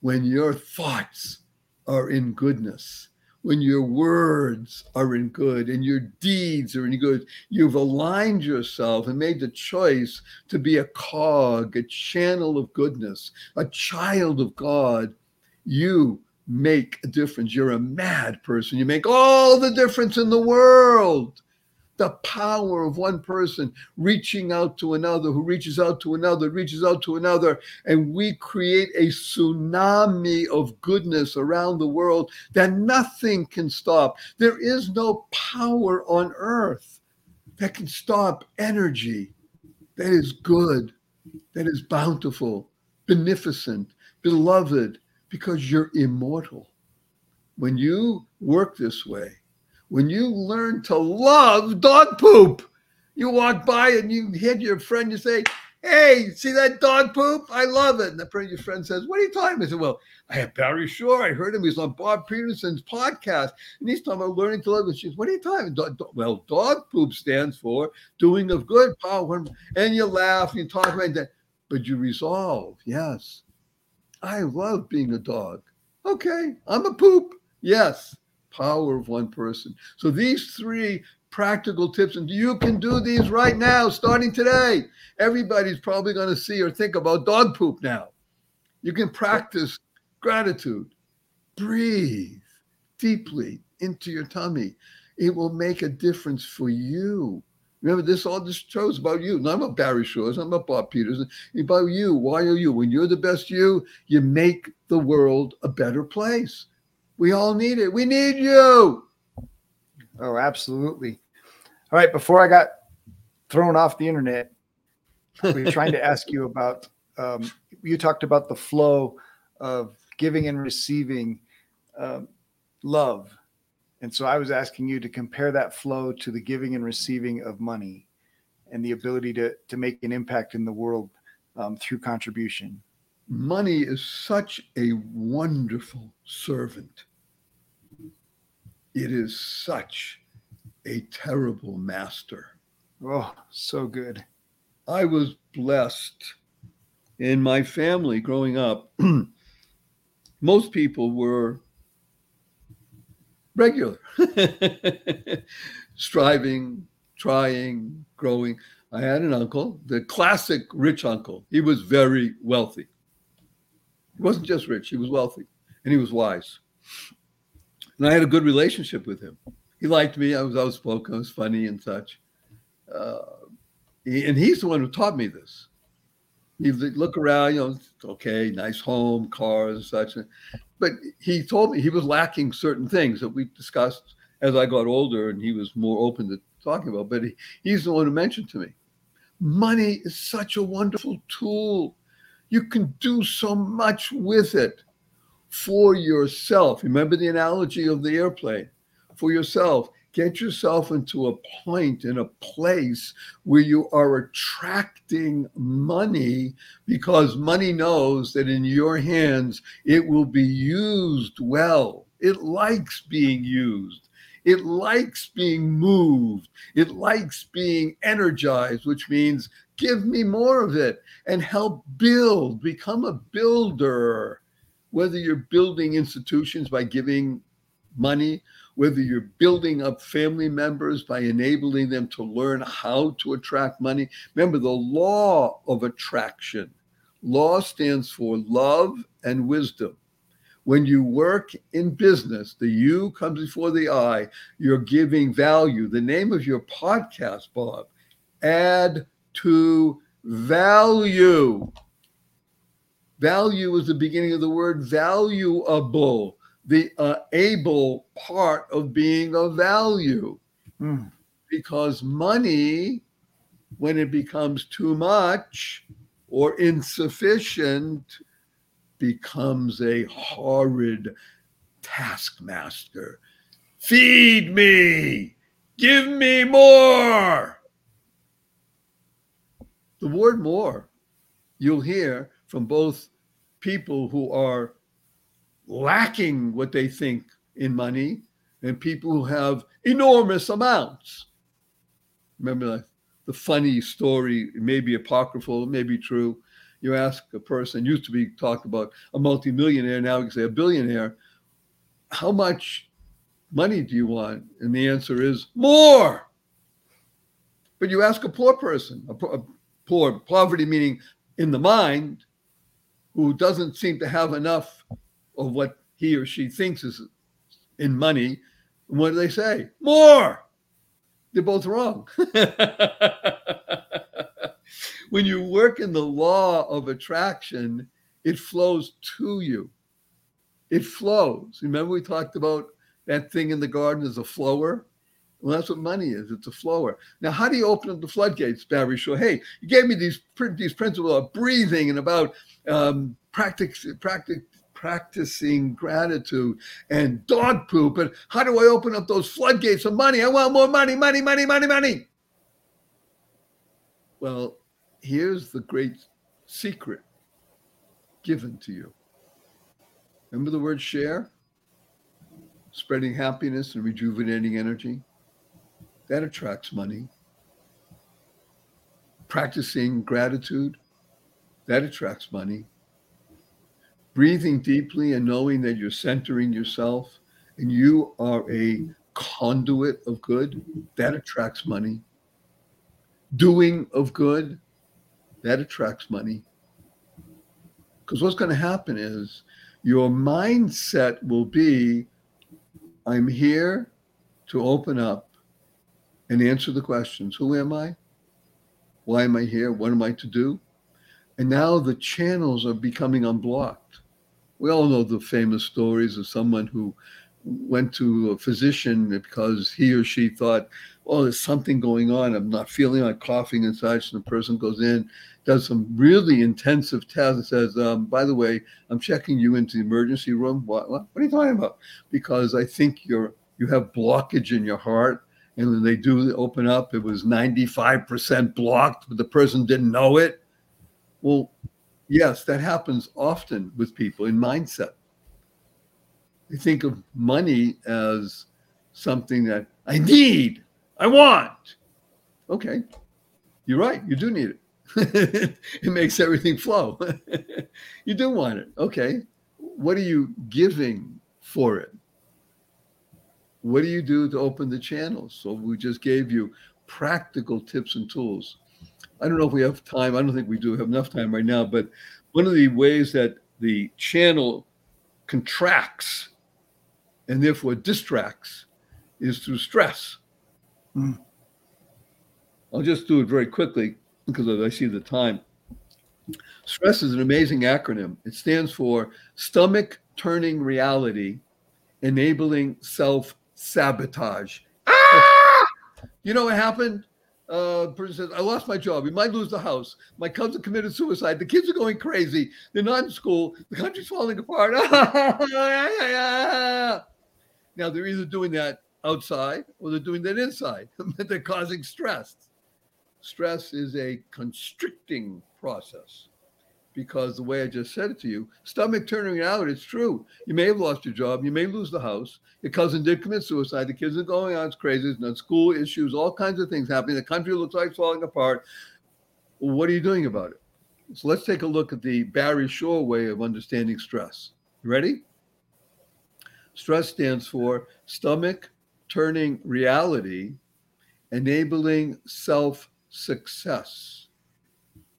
when your thoughts are in goodness when your words are in good and your deeds are in good, you've aligned yourself and made the choice to be a cog, a channel of goodness, a child of God. You make a difference. You're a mad person. You make all the difference in the world the power of one person reaching out to another, who reaches out to another, reaches out to another, and we create a tsunami of goodness around the world that nothing can stop. There is no power on earth that can stop energy that is good, that is bountiful, beneficent, beloved, because you're immortal. When you work this way, when you learn to love dog poop. You walk by and you hit your friend, you say, Hey, see that dog poop? I love it. And the friend, your friend says, What are you talking about? I said, Well, I have Barry Shore. I heard him. He's on Bob Peterson's podcast. And he's talking about learning to love. And she says, What are you talking about? Well, dog poop stands for doing of good power. And you laugh and you talk about that. But you resolve, yes. I love being a dog. Okay, I'm a poop. Yes power of one person. So these three practical tips, and you can do these right now, starting today. Everybody's probably going to see or think about dog poop now. You can practice gratitude. Breathe deeply into your tummy. It will make a difference for you. Remember, this all this show's about you. Not about Barry Shores, not about Bob Peters. It's about you. Why are you? When you're the best you, you make the world a better place. We all need it. We need you. Oh, absolutely. All right. Before I got thrown off the internet, we were trying to ask you about. Um, you talked about the flow of giving and receiving um, love and so I was asking you to compare that flow to the giving and receiving of money and the ability to, to make an impact in the world um, through contribution. Money is such a wonderful servant. It is such a terrible master. Oh, so good. I was blessed in my family growing up. Most people were regular, striving, trying, growing. I had an uncle, the classic rich uncle. He was very wealthy. He wasn't just rich, he was wealthy and he was wise. And I had a good relationship with him. He liked me. I was outspoken, I was funny and such. Uh, and he's the one who taught me this. He'd look around, you know, okay, nice home, cars, and such but he told me he was lacking certain things that we discussed as I got older and he was more open to talking about. But he, he's the one who mentioned to me money is such a wonderful tool. You can do so much with it for yourself. Remember the analogy of the airplane for yourself. Get yourself into a point in a place where you are attracting money because money knows that in your hands it will be used well. It likes being used. It likes being moved. It likes being energized, which means give me more of it and help build, become a builder. Whether you're building institutions by giving money whether you're building up family members by enabling them to learn how to attract money. Remember the law of attraction. Law stands for love and wisdom. When you work in business, the U comes before the I, you're giving value. The name of your podcast, Bob, add to value. Value is the beginning of the word valuable the uh, able part of being of value. Mm. Because money, when it becomes too much or insufficient, becomes a horrid taskmaster. Feed me, give me more. The word more you'll hear from both people who are lacking what they think in money and people who have enormous amounts. Remember the, funny story, maybe apocryphal, maybe true. You ask a person, used to be talked about a multimillionaire, now you can say a billionaire, how much money do you want? And the answer is more. But you ask a poor person, a, a poor, poverty meaning in the mind, who doesn't seem to have enough of what he or she thinks is in money. And what do they say? More. They're both wrong. when you work in the law of attraction, it flows to you. It flows. Remember, we talked about that thing in the garden as a flower? Well, that's what money is. It's a flower. Now, how do you open up the floodgates, Barry Shore? Hey, you gave me these these principles of breathing and about um, practice, practice, practicing gratitude and dog poop. And how do I open up those floodgates of money? I want more money, money, money, money, money. Well, here's the great secret given to you. Remember the word share? Spreading happiness and rejuvenating energy. That attracts money. Practicing gratitude. That attracts money breathing deeply and knowing that you're centering yourself and you are a conduit of good, that attracts money. Doing of good, that attracts money. Because what's going to happen is your mindset will be I'm here to open up and answer the questions Who am I? Why am I here? What am I to do? And now the channels are becoming unblocked. We all know the famous stories of someone who went to a physician because he or she thought, oh, there's something going on. I'm not feeling like coughing and such. And the person goes in, does some really intensive tests and says, um, by the way, I'm checking you into the emergency room. What, what, what are you talking about? Because I think you're you have blockage in your heart. And when they do open up, it was 95% blocked, but the person didn't know it. Well, yes, that happens often with people in mindset. They think of money as something that I need, I want. Okay, you're right, you do need it. it makes everything flow. you do want it. Okay, what are you giving for it? What do you do to open the channels? So we just gave you practical tips and tools. I don't know if we have time. I don't think we do have enough time right now, but one of the ways that the channel contracts and therefore distracts is through stress. Mm. I'll just do it very quickly because I see the time. Stress is an amazing acronym. It stands for stomach turning reality, enabling self sabotage. Ah! You know what happened? Uh, person says, I lost my job. We might lose the house. My cousin committed suicide. The kids are going crazy. They're not in school. The country's falling apart. now, they're either doing that outside or they're doing that inside. they're causing stress. Stress is a constricting process because the way I just said it to you, stomach turning out, it's true. You may have lost your job, you may lose the house. Your cousin did commit suicide. The kids are going on, it's crazy. There's school issues, all kinds of things happening. The country looks like it's falling apart. What are you doing about it? So let's take a look at the Barry Shore way of understanding stress. You ready? Stress stands for stomach turning reality, enabling self success.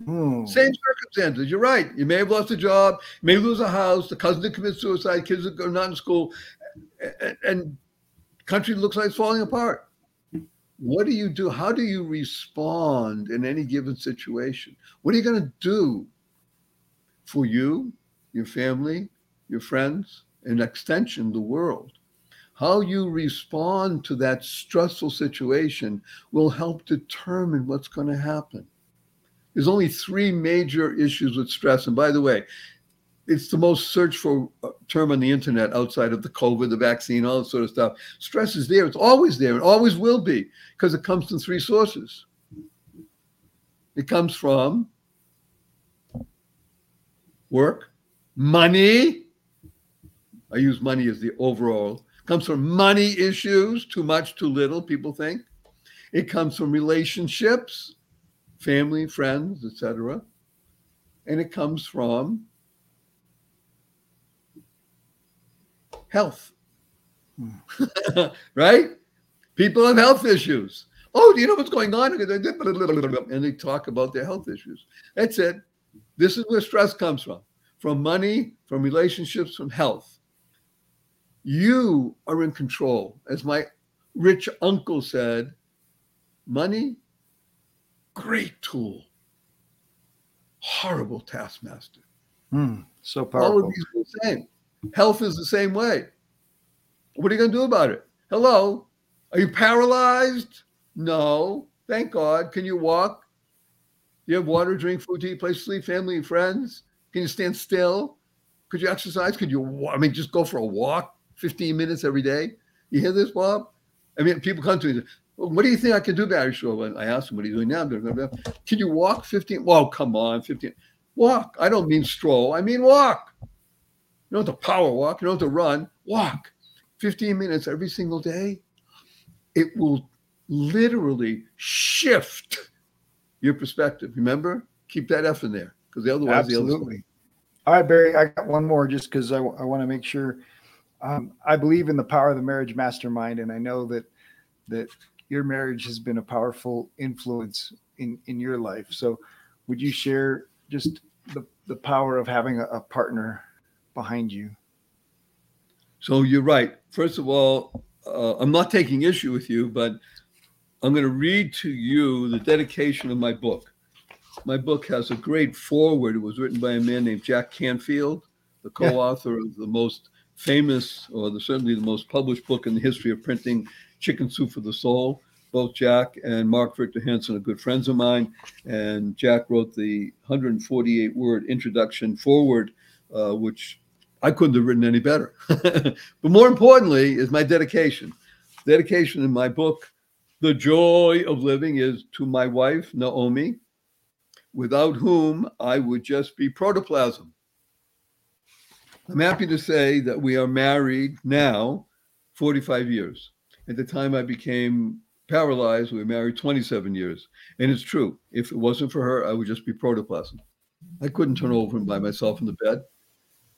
Hmm. Same circumstances. You're right. You may have lost a job, may lose a house, the cousin did commit suicide, kids that are not in school, and, and country looks like it's falling apart. What do you do? How do you respond in any given situation? What are you going to do for you, your family, your friends, and extension, the world? How you respond to that stressful situation will help determine what's going to happen. There's only three major issues with stress. And by the way, it's the most searched for uh, term on the internet outside of the COVID, the vaccine, all that sort of stuff. Stress is there. It's always there. It always will be because it comes from three sources. It comes from work, money. I use money as the overall. It comes from money issues, too much, too little, people think. It comes from relationships family, friends, etc. And it comes from health. right? People have health issues. Oh, do you know what's going on? And they talk about their health issues. That's it. This is where stress comes from from money, from relationships, from health. You are in control. As my rich uncle said, money great tool. Horrible taskmaster. Mm, so powerful. All of these are the same. Health is the same way. What are you going to do about it? Hello? Are you paralyzed? No. Thank God. Can you walk? Do you have water, drink, food to eat, place to sleep, family and friends? Can you stand still? Could you exercise? Could you, I mean, just go for a walk 15 minutes every day? You hear this, Bob? I mean, people come to me, well, what do you think I can do, Barry Shore? I asked him what he's doing now. Can you walk 15? Well, come on, 15. Walk. I don't mean stroll. I mean walk. You don't have to power walk. You don't have to run. Walk. 15 minutes every single day. It will literally shift your perspective. Remember, keep that F in there because otherwise, absolutely. The All right, Barry, I got one more just because I, I want to make sure. Um, I believe in the power of the marriage mastermind, and I know that that your marriage has been a powerful influence in in your life. So, would you share just the the power of having a, a partner behind you? So you're right. First of all, uh, I'm not taking issue with you, but I'm going to read to you the dedication of my book. My book has a great foreword. It was written by a man named Jack Canfield, the co-author yeah. of the most famous, or the, certainly the most published book in the history of printing, Chicken Soup for the Soul. Both Jack and Mark Victor Hansen are good friends of mine, and Jack wrote the 148-word introduction foreword, uh, which I couldn't have written any better. but more importantly, is my dedication. Dedication in my book, The Joy of Living, is to my wife, Naomi, without whom I would just be protoplasm. I'm happy to say that we are married now 45 years. At the time I became paralyzed, we were married 27 years. And it's true. If it wasn't for her, I would just be protoplasm. I couldn't turn over and by myself in the bed.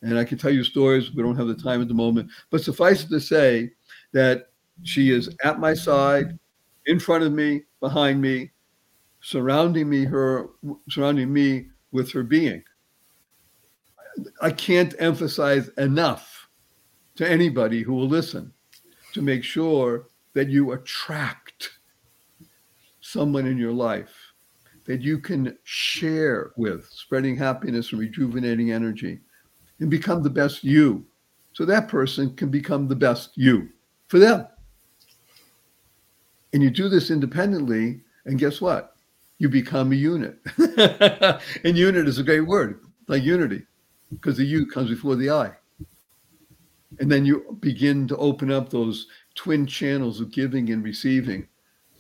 And I can tell you stories. We don't have the time at the moment. But suffice it to say that she is at my side, in front of me, behind me, surrounding me, her surrounding me with her being. I can't emphasize enough to anybody who will listen to make sure that you attract someone in your life that you can share with, spreading happiness and rejuvenating energy, and become the best you. So that person can become the best you for them. And you do this independently, and guess what? You become a unit. and unit is a great word, like unity because the U comes before the I. And then you begin to open up those twin channels of giving and receiving.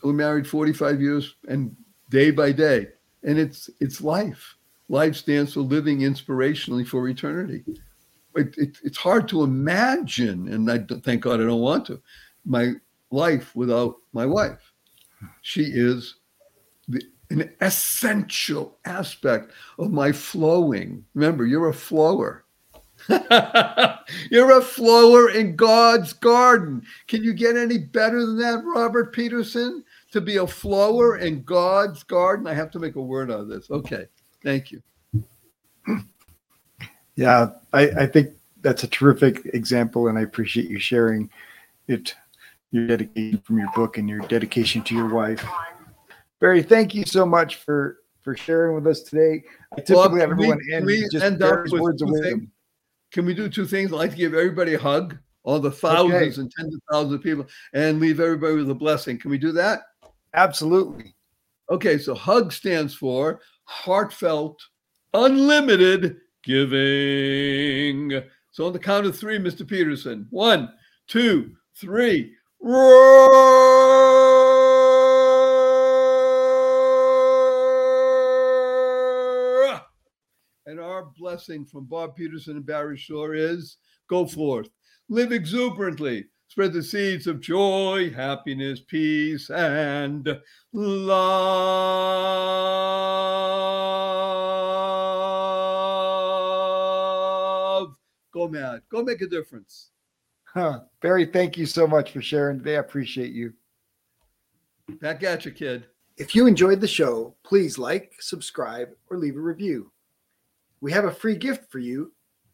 We're married 45 years and day by day. And it's it's life. Life stands for living inspirationally for eternity. It, it, it's hard to imagine, and I thank God I don't want to, my life without my wife. She is the an essential aspect of my flowing. Remember, you're a flower. you're a flower in God's garden. Can you get any better than that, Robert Peterson? To be a flower in God's garden? I have to make a word out of this. Okay. Thank you. Yeah, I, I think that's a terrific example, and I appreciate you sharing it, your dedication from your book and your dedication to your wife. Barry, thank you so much for for sharing with us today. I typically well, have everyone we, end we just end Barry's words of wisdom. Can we do two things? I'd like to give everybody a hug, all the thousands okay. and tens of thousands of people, and leave everybody with a blessing. Can we do that? Absolutely. Okay, so hug stands for heartfelt, unlimited giving. So on the count of three, Mr. Peterson. One, two, three. Roar! And our blessing from Bob Peterson and Barry Shore is go forth, live exuberantly, spread the seeds of joy, happiness, peace, and love. Go mad. Go make a difference. Huh. Barry, thank you so much for sharing today. I appreciate you. Back at you, kid. If you enjoyed the show, please like, subscribe, or leave a review. We have a free gift for you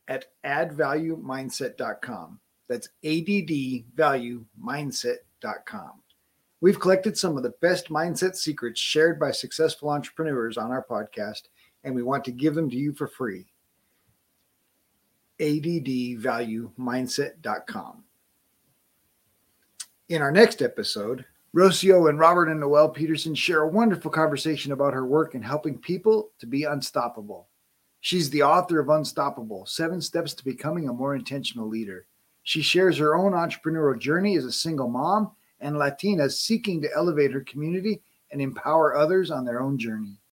at addvaluemindset.com. That's addvaluemindset.com. We've collected some of the best mindset secrets shared by successful entrepreneurs on our podcast, and we want to give them to you for free. addvaluemindset.com. In our next episode, Rocio and Robert and Noel Peterson share a wonderful conversation about her work in helping people to be unstoppable. She's the author of Unstoppable Seven Steps to Becoming a More Intentional Leader. She shares her own entrepreneurial journey as a single mom and Latina seeking to elevate her community and empower others on their own journey.